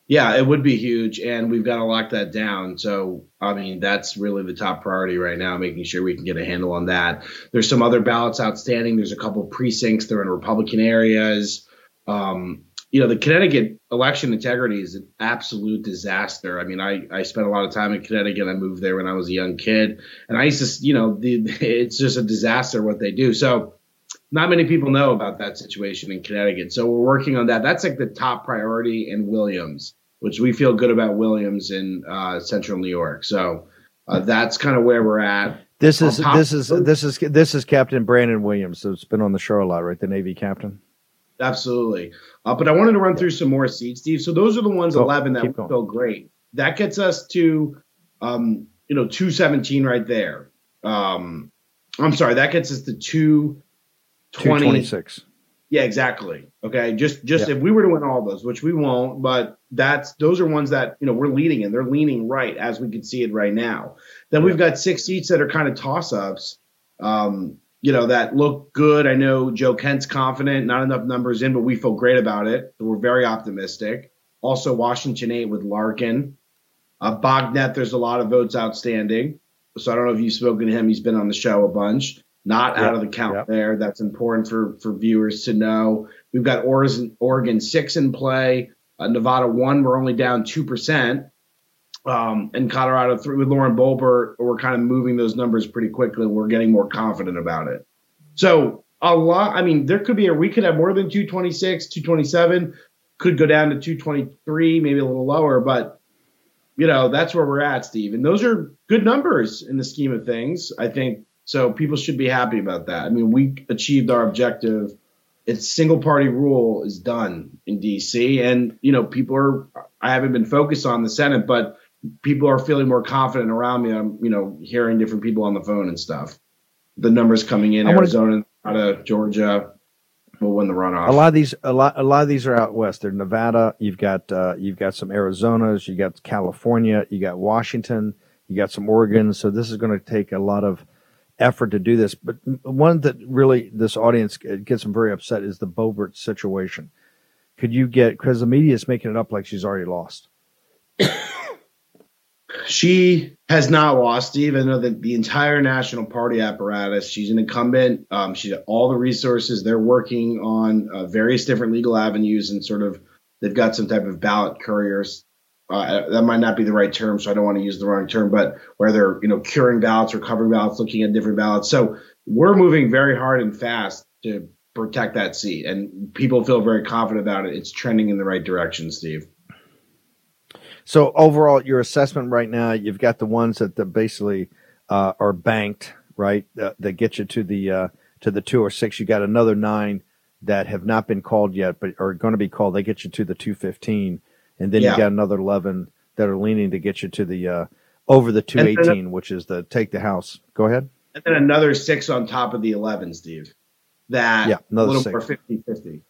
Speaker 10: Yeah, it would be huge, and we've got to lock that down. So, I mean, that's really the top priority right now, making sure we can get a handle on that. There's some other ballots outstanding. There's a couple precincts. They're in Republican areas. Um, you know, the Connecticut election integrity is an absolute disaster. I mean, I, I spent a lot of time in Connecticut. I moved there when I was a young kid, and I used to, you know, the, it's just a disaster what they do. So, not many people know about that situation in Connecticut. So we're working on that. That's like the top priority in Williams, which we feel good about Williams in uh, Central New York. So uh, that's kind of where we're at.
Speaker 3: This is this is this is this is Captain Brandon Williams. who has been on the show a lot, right? The Navy captain.
Speaker 10: Absolutely. Uh, but I wanted to run through some more seats, Steve. So those are the ones Go, 11 that feel great. That gets us to, um, you know, 217 right there. Um, I'm sorry, that gets us to 226. Yeah, exactly. Okay, just just if we were to win all those, which we won't, but that's those are ones that you know we're leading in. They're leaning right as we can see it right now. Then we've got six seats that are kind of toss ups. Um, you know, that look good. I know Joe Kent's confident, not enough numbers in, but we feel great about it. So we're very optimistic. Also, Washington 8 with Larkin. Uh, Bognet, there's a lot of votes outstanding. So I don't know if you've spoken to him. He's been on the show a bunch. Not yep. out of the count yep. there. That's important for, for viewers to know. We've got Oregon, Oregon 6 in play. Uh, Nevada 1, we're only down 2% um, in Colorado three with Lauren Boebert, we're kind of moving those numbers pretty quickly. We're getting more confident about it. So a lot. I mean, there could be a we could have more than 226, 227, could go down to 223, maybe a little lower, but you know that's where we're at, Steve. And those are good numbers in the scheme of things. I think so. People should be happy about that. I mean, we achieved our objective. It's single party rule is done in DC, and you know people are. I haven't been focused on the Senate, but people are feeling more confident around me. I'm, you know, hearing different people on the phone and stuff. The numbers coming in, Arizona, out of Georgia, will win the runoff.
Speaker 3: A lot of these, a lot, a lot of these are out west. They're Nevada. You've got, uh, you've got some Arizonas. You got California. You got Washington. You got some Oregon. So this is going to take a lot of effort to do this. But one that really this audience gets them very upset is the Boebert situation. Could you get because the media is making it up like she's already lost.
Speaker 10: She has not lost, even though the, the entire national party apparatus. She's an incumbent. Um, she's got all the resources. They're working on uh, various different legal avenues and sort of they've got some type of ballot couriers. Uh, that might not be the right term, so I don't want to use the wrong term, but where they're you know curing ballots or covering ballots, looking at different ballots. So we're moving very hard and fast to protect that seat, and people feel very confident about it. It's trending in the right direction, Steve.
Speaker 3: So overall, your assessment right now, you've got the ones that the basically uh, are banked, right? Uh, that get you to the uh, to the two or six. You got another nine that have not been called yet, but are going to be called. They get you to the two fifteen, and then yeah. you got another eleven that are leaning to get you to the uh, over the two eighteen, which is the take the house. Go ahead.
Speaker 10: And then another six on top of the eleven, Steve. That yeah, another a little six. more 50-50.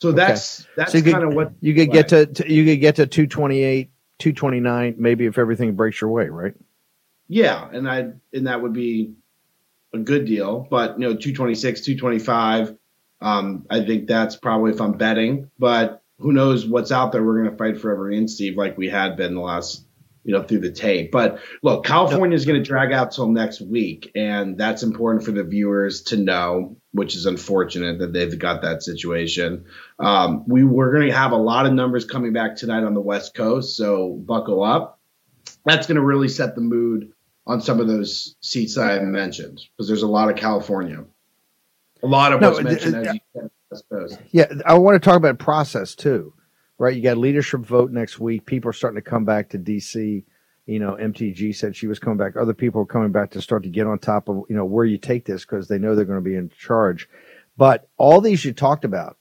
Speaker 10: So that's okay. that's so kind of what
Speaker 3: you could get to, to, you could get to 228, 229 maybe if everything breaks your way, right?
Speaker 10: Yeah, and I and that would be a good deal, but you know 226, 225 um, I think that's probably if I'm betting, but who knows what's out there. We're going to fight forever in Steve like we had been the last you know, through the tape. But look, California is going to drag out till next week, and that's important for the viewers to know, which is unfortunate that they've got that situation. Um, we we're going to have a lot of numbers coming back tonight on the West Coast, so buckle up. That's going to really set the mood on some of those seats that I mentioned because there's a lot of California. A lot of no, what's mentioned uh, as you said, West Coast.
Speaker 3: Yeah, I want to talk about process too right? You got leadership vote next week. People are starting to come back to DC. You know, MTG said she was coming back. Other people are coming back to start to get on top of, you know, where you take this because they know they're going to be in charge. But all these you talked about,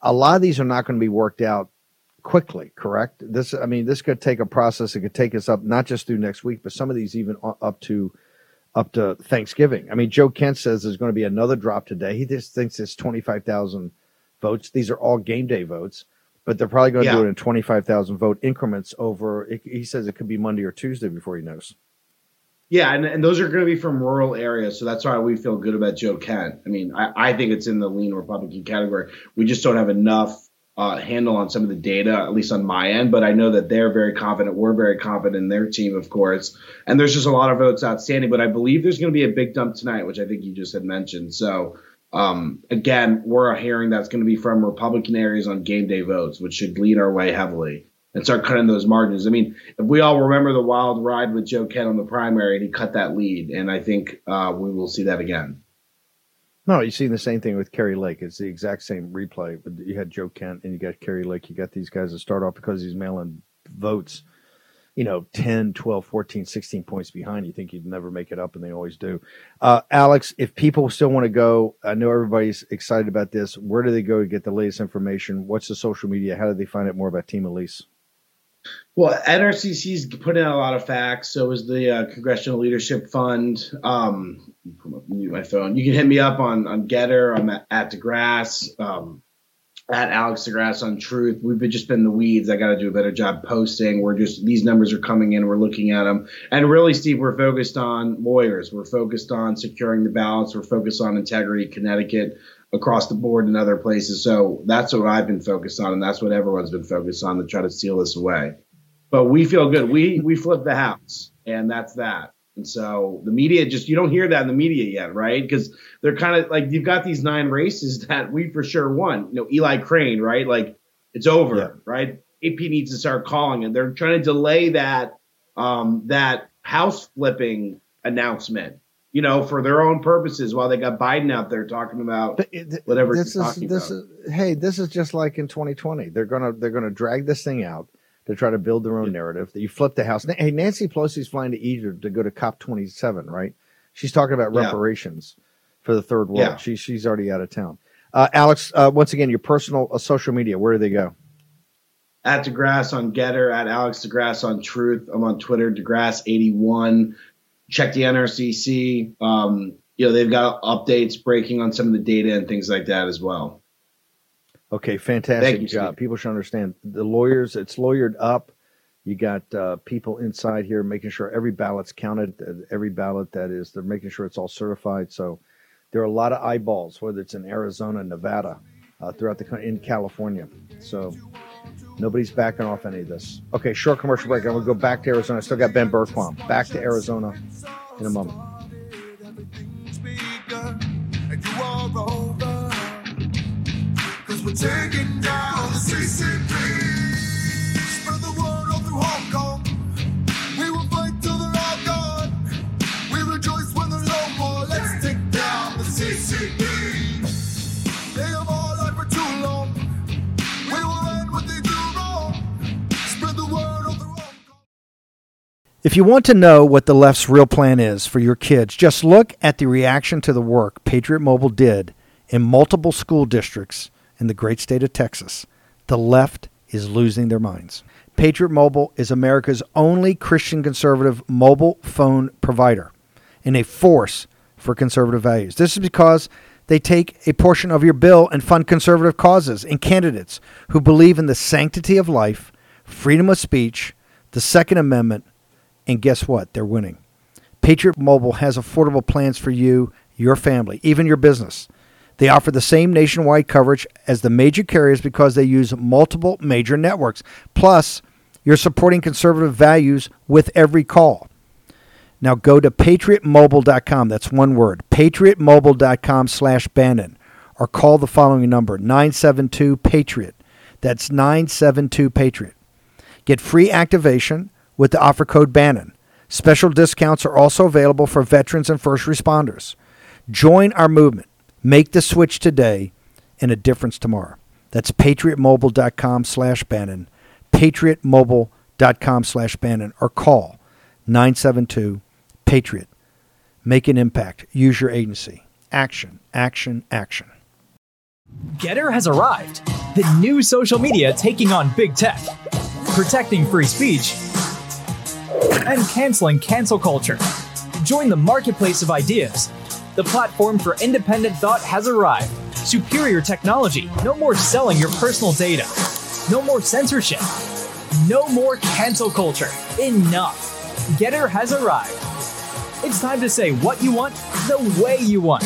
Speaker 3: a lot of these are not going to be worked out quickly, correct? This, I mean, this could take a process. It could take us up not just through next week, but some of these even up to up to Thanksgiving. I mean, Joe Kent says there's going to be another drop today. He just thinks it's 25,000 votes. These are all game day votes but they're probably going to yeah. do it in 25,000 vote increments over, he says it could be Monday or Tuesday before he knows.
Speaker 10: Yeah, and, and those are going to be from rural areas. So that's why we feel good about Joe Kent. I mean, I, I think it's in the lean Republican category. We just don't have enough uh, handle on some of the data, at least on my end. But I know that they're very confident. We're very confident in their team, of course. And there's just a lot of votes outstanding. But I believe there's going to be a big dump tonight, which I think you just had mentioned. So um, again, we're hearing that's going to be from Republican areas on game day votes, which should lead our way heavily and start cutting those margins. I mean, if we all remember the wild ride with Joe Kent on the primary, and he cut that lead, and I think uh, we will see that again.
Speaker 3: No, you've seen the same thing with Kari Lake. It's the exact same replay. You had Joe Kent and you got Kari Lake. You got these guys that start off because he's mailing votes you know 10 12 14 16 points behind you think you'd never make it up and they always do uh, alex if people still want to go i know everybody's excited about this where do they go to get the latest information what's the social media how do they find out more about team elise
Speaker 10: well, NRCC's put in a lot of facts. So is the uh, Congressional Leadership Fund. Um, mute my phone. You can hit me up on on Gettr. I'm at, at DeGrasse. Um, at Alex DeGrasse on Truth. We've been just been the weeds. I got to do a better job posting. We're just these numbers are coming in. We're looking at them, and really, Steve, we're focused on lawyers. We're focused on securing the balance. We're focused on integrity, Connecticut, across the board, and other places. So that's what I've been focused on, and that's what everyone's been focused on to try to seal this away. But we feel good. We we flipped the house, and that's that. And so the media just you don't hear that in the media yet, right? Because they're kind of like you've got these nine races that we for sure won. You know, Eli Crane, right? Like it's over, yeah. right? AP needs to start calling, and they're trying to delay that um, that house flipping announcement. You know, for their own purposes, while they got Biden out there talking about whatever
Speaker 3: this
Speaker 10: is,
Speaker 3: this
Speaker 10: about.
Speaker 3: Is, hey, this is just like in 2020. They're gonna they're gonna drag this thing out to try to build their own narrative. That you flip the house. Hey, Nancy Pelosi's flying to Egypt to go to COP 27, right? She's talking about reparations yeah. for the third world. Yeah. She, she's already out of town. Uh, Alex, uh, once again, your personal uh, social media, where do they go?
Speaker 10: At DeGrasse on Gettr, at Alex DeGrasse on Truth. I'm on Twitter, DeGrasse81. Check the NRCC. Um, you know, they've got updates breaking on some of the data and things like that as well.
Speaker 3: Okay, fantastic you, job. Steve. People should understand the lawyers. It's lawyered up. You got uh, people inside here making sure every ballot's counted. Every ballot that is, they're making sure it's all certified. So there are a lot of eyeballs, whether it's in Arizona, Nevada, uh, throughout the country, in California. So nobody's backing off any of this. Okay, short commercial break. I'm going to go back to Arizona. I still got Ben Bergquam. Back to Arizona in a moment. We're taking down the CCP. Spread the word all through Hong Kong. We will fight till they're all gone. We rejoice when there's no. Let's take down the CCP. They have all lied for too long. We will end what they do wrong. Spread the word all through Hong Kong. If you want to know what the left's real plan is for your kids, just look at the reaction to the work Patriot Mobile did in multiple school districts in the great state of Texas, the left is losing their minds. Patriot Mobile is America's only Christian conservative mobile phone provider and a force for conservative values. This is because they take a portion of your bill and fund conservative causes and candidates who believe in the sanctity of life, freedom of speech, the Second Amendment, and guess what? They're winning. Patriot Mobile has affordable plans for you, your family, even your business. They offer the same nationwide coverage as the major carriers because they use multiple major networks. Plus, you're supporting conservative values with every call. Now go to patriotmobile.com. That's one word. patriotmobile.com slash Bannon. Or call the following number, 972-PATRIOT. That's 972-PATRIOT. Get free activation with the offer code Bannon. Special discounts are also available for veterans and first responders. Join our movement. Make the switch today and a difference tomorrow. That's patriotmobile.com slash Bannon, patriotmobile.com slash Bannon, or call 972 Patriot. Make an impact. Use your agency. Action, action, action.
Speaker 11: Gettr has arrived. The new social media taking on big tech, protecting free speech, and canceling cancel culture. Join the marketplace of ideas the platform for independent thought has arrived. Superior technology. No more selling your personal data. No more censorship. No more cancel culture. Enough. Gettr has arrived. It's time to say what you want the way you want.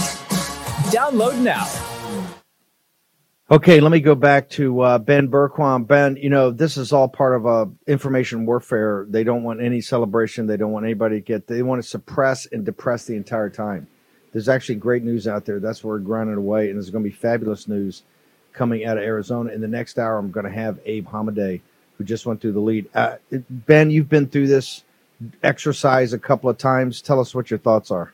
Speaker 11: Download now.
Speaker 3: Okay, let me go back to uh, Ben Bergquam. Ben, you know this is all part of a information warfare. They don't want any celebration. They don't want anybody to get. They want to suppress and depress the entire time there's actually great news out there. That's where we're grinding away, and there's going to be fabulous news coming out of Arizona. In the next hour, I'm going to have Abe Hamadeh, who just went through the lead. Uh, ben, you've been through this exercise a couple of times. Tell us what your thoughts are.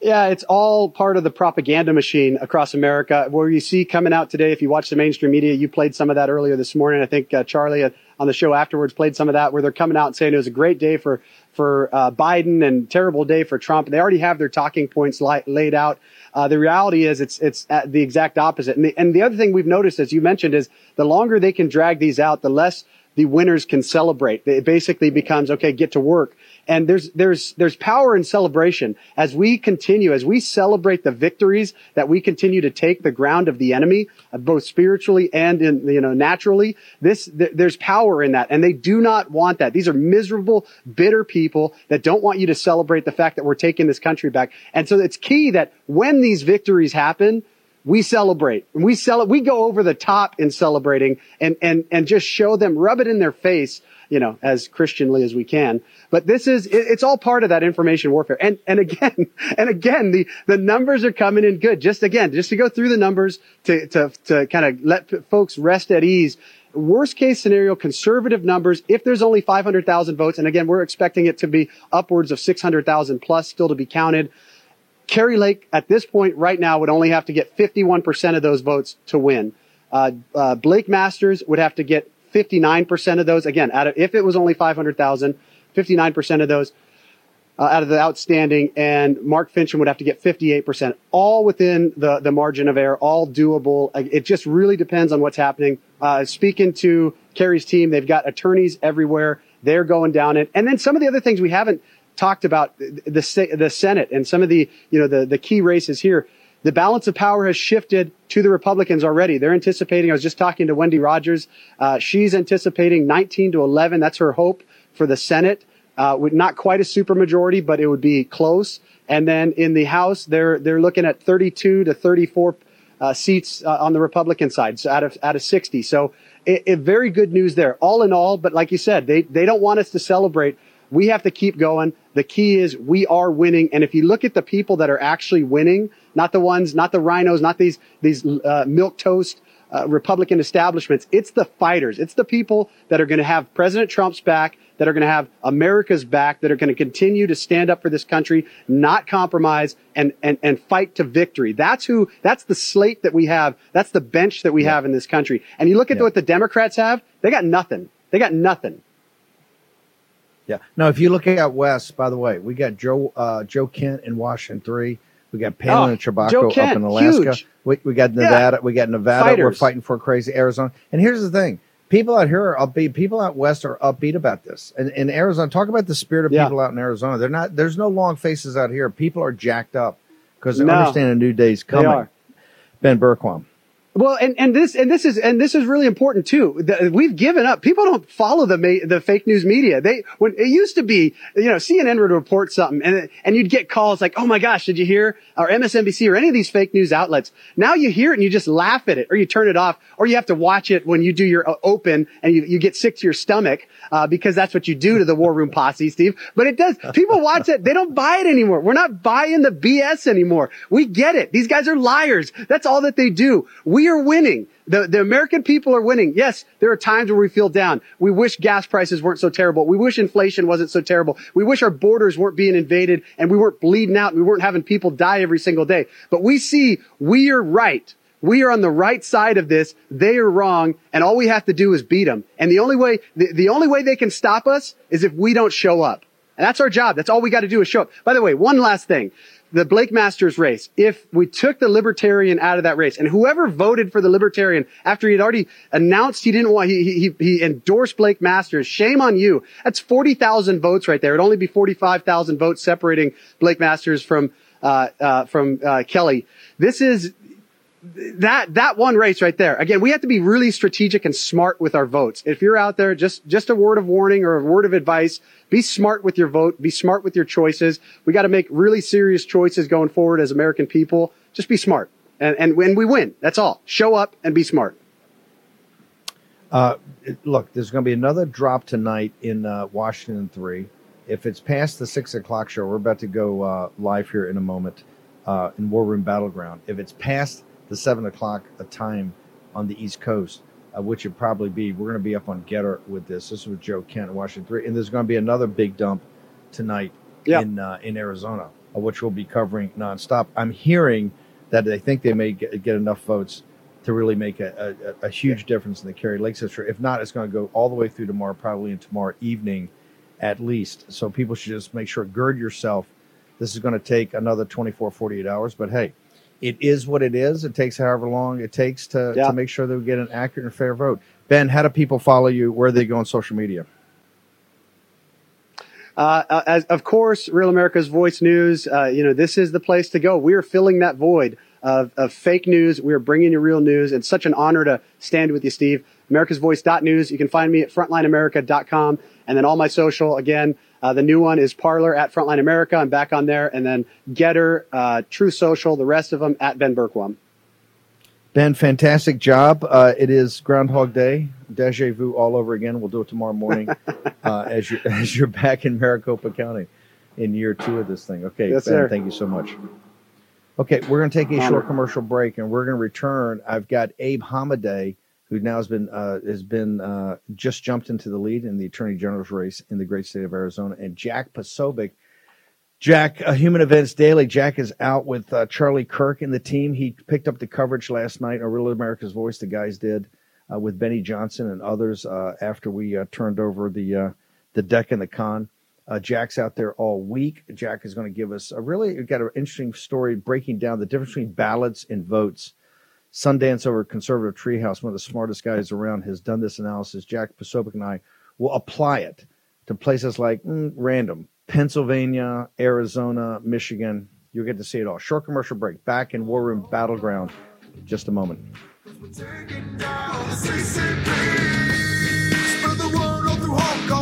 Speaker 5: Yeah, it's all part of the propaganda machine across America. Where you see coming out today, if you watch the mainstream media, you played some of that earlier this morning. I think uh, Charlie uh, on the show afterwards played some of that, where they're coming out and saying it was a great day for for uh, Biden and terrible day for Trump. They already have their talking points li- laid out. Uh, the reality is it's it's the exact opposite. And the, and the other thing we've noticed, as you mentioned, is the longer they can drag these out, the less the winners can celebrate. It basically becomes okay, get to work. And there's, there's, there's power in celebration as we continue, as we celebrate the victories that we continue to take the ground of the enemy, uh, both spiritually and in, you know, naturally. This, th- there's power in that. And they do not want that. These are miserable, bitter people that don't want you to celebrate the fact that we're taking this country back. And so it's key that when these victories happen, we celebrate. We sell we go over the top in celebrating and, and, and just show them, rub it in their face, you know, as Christianly as we can. But this is, it, it's all part of that information warfare. And, and again, and again, the, the numbers are coming in good. Just again, just to go through the numbers to, to, to kind of let folks rest at ease. Worst case scenario, conservative numbers. If there's only 500,000 votes, and again, we're expecting it to be upwards of 600,000 plus still to be counted. Kari Lake at this point right now would only have to get 51% of those votes to win. Uh, uh, Blake Masters would have to get 59% of those. Again, out of, if it was only 500,000, 59% of those uh, out of the outstanding, and Mark Finchem would have to get 58%, all within the, the margin of error, all doable. It just really depends on what's happening. Uh, speaking to Kari's team, they've got attorneys everywhere. They're going down it. And then some of the other things we haven't talked about the, the, the Senate and some of the, you know, the, the key races here. The balance of power has shifted to the Republicans already. They're anticipating, I was just talking to Wendy Rogers. Uh, she's anticipating 19 to 11. That's her hope for the Senate. Uh, with not quite a supermajority, but it would be close. And then in the House, they're they're looking at 32 to 34 uh, seats uh, on the Republican side, so out of out of 60. So, it, it, very good news there. All in all, but like you said, they they don't want us to celebrate. We have to keep going. The key is we are winning. And if you look at the people that are actually winning, not the ones, not the rhinos, not these, these, uh, milk toast, uh, Republican establishments. It's the fighters. It's the people that are going to have President Trump's back, that are going to have America's back, that are going to continue to stand up for this country, not compromise and, and, and fight to victory. That's who, that's the slate that we have. That's the bench that we yeah. have in this country. And you look at yeah. what the Democrats have, they got nothing. They got nothing.
Speaker 3: Yeah. Now, if you look out west, by the way, we got Joe uh, Joe Kent in Washington three. We got Palin oh, and Tshibaka up in Alaska. We, we got Nevada. Yeah. We got Nevada. Fighters. We're fighting for crazy Arizona. And here's the thing: people out here are upbeat. People out west are upbeat about this. And in Arizona, talk about the spirit of yeah. people out in Arizona. They're not. There's no long faces out here. People are jacked up because they no, understand a new day's coming. Ben Bergquam.
Speaker 5: Well, and, and this and this is and this is really important too. The, we've given up. People don't follow the ma- the fake news media. They when it used to be, you know, CNN would report something and and you'd get calls like, "Oh my gosh, did you hear?" or MSNBC or any of these fake news outlets. Now you hear it and you just laugh at it, or you turn it off, or you have to watch it when you do your uh, open and you, you get sick to your stomach uh, because that's what you do to the War Room posse, Steve. But it does. People watch it. They don't buy it anymore. We're not buying the BS anymore. We get it. These guys are liars. That's all that they do. We are winning. The, the American people are winning. Yes, there are times where we feel down. We wish gas prices weren't so terrible. We wish inflation wasn't so terrible. We wish our borders weren't being invaded and we weren't bleeding out we weren't having people die every single day. But we see we are right. We are on the right side of this. They are wrong. And all we have to do is beat them. And the only way, the, the only way they can stop us is if we don't show up. And that's our job. That's all we got to do is show up. By the way, one last thing. The Blake Masters race, if we took the Libertarian out of that race and whoever voted for the Libertarian after he had already announced he didn't want, he, he, he endorsed Blake Masters, shame on you. That's 40,000 votes right there. It'd only be 45,000 votes separating Blake Masters from, uh, uh, from, uh, Kelly. This is, that that one race right there. Again, we have to be really strategic and smart with our votes. If you're out there, just just a word of warning or a word of advice, be smart with your vote, be smart with your choices. We got to make really serious choices going forward as American people. Just be smart. And and when we win, that's all. Show up and be smart.
Speaker 3: Uh, look, there's going to be another drop tonight in uh, Washington 3. If it's past the 6 o'clock show, we're about to go uh, live here in a moment uh, in War Room Battleground. If it's past the seven o'clock time on the East Coast, uh, which would probably be we're going to be up on Gettr with this. This is with Joe Kent, Washington three, and there's going to be another big dump tonight in uh, in Arizona.
Speaker 12: uh, which we'll be covering nonstop. I'm hearing that they think they may get, get enough votes to really make a, a, a huge difference in the Kari Lake situation. If not, it's going to go all the way through tomorrow, probably in tomorrow evening at least. So people should just make sure, gird yourself. This is going to take another 24, 48 hours, but hey, it is what it is. It takes however long it takes to,
Speaker 5: Yeah.
Speaker 12: to make sure that we get an accurate and fair vote. Ben, how do people follow you? Where do they go on social media?
Speaker 5: Uh, uh, as, of course, Real America's Voice News, uh, you know, this is the place to go. We are filling that void of, of fake news. We are bringing you real news. It's such an honor to stand with you, Steve. America's America'sVoice.news. You can find me at FrontlineAmerica.com. And then all my social, again, uh, the new one is Parler at Frontline America. I'm back on there. And then Gettr, uh, Truth Social, the rest of them at Ben Bergquam.
Speaker 12: Ben, fantastic job. Uh, it is Groundhog Day, deja vu all over again. We'll do it tomorrow morning uh, as you as you're back in Maricopa County in year two of this thing. Okay,
Speaker 5: Yes,
Speaker 12: Ben,
Speaker 5: sir.
Speaker 12: thank you so much. Okay, we're going to take a
Speaker 5: Honor.
Speaker 12: short commercial break, and we're going to return. I've got Abe Hamadeh, who now has been uh, has been uh, just jumped into the lead in the Attorney General's race in the great state of Arizona, and Jack Posobiec. Jack, uh, Human Events Daily. Jack is out with uh, Charlie Kirk and the team. He picked up the coverage last night on Real America's Voice. The guys did uh, with Benny Johnson and others uh, after we turned over the the deck and the con. Jack's out there all week. Jack is going to give us a really got an interesting story breaking down the difference between ballots and votes. Sundance over Conservative Treehouse, one of the smartest guys around, has done this analysis. Jack Posobiec and I will apply it to places like mm, random Pennsylvania, Arizona, Michigan. You'll get to see it all. Short commercial break. Back in War Room Battleground. in Just a moment.
Speaker 13: Spread the word all through Hong Kong.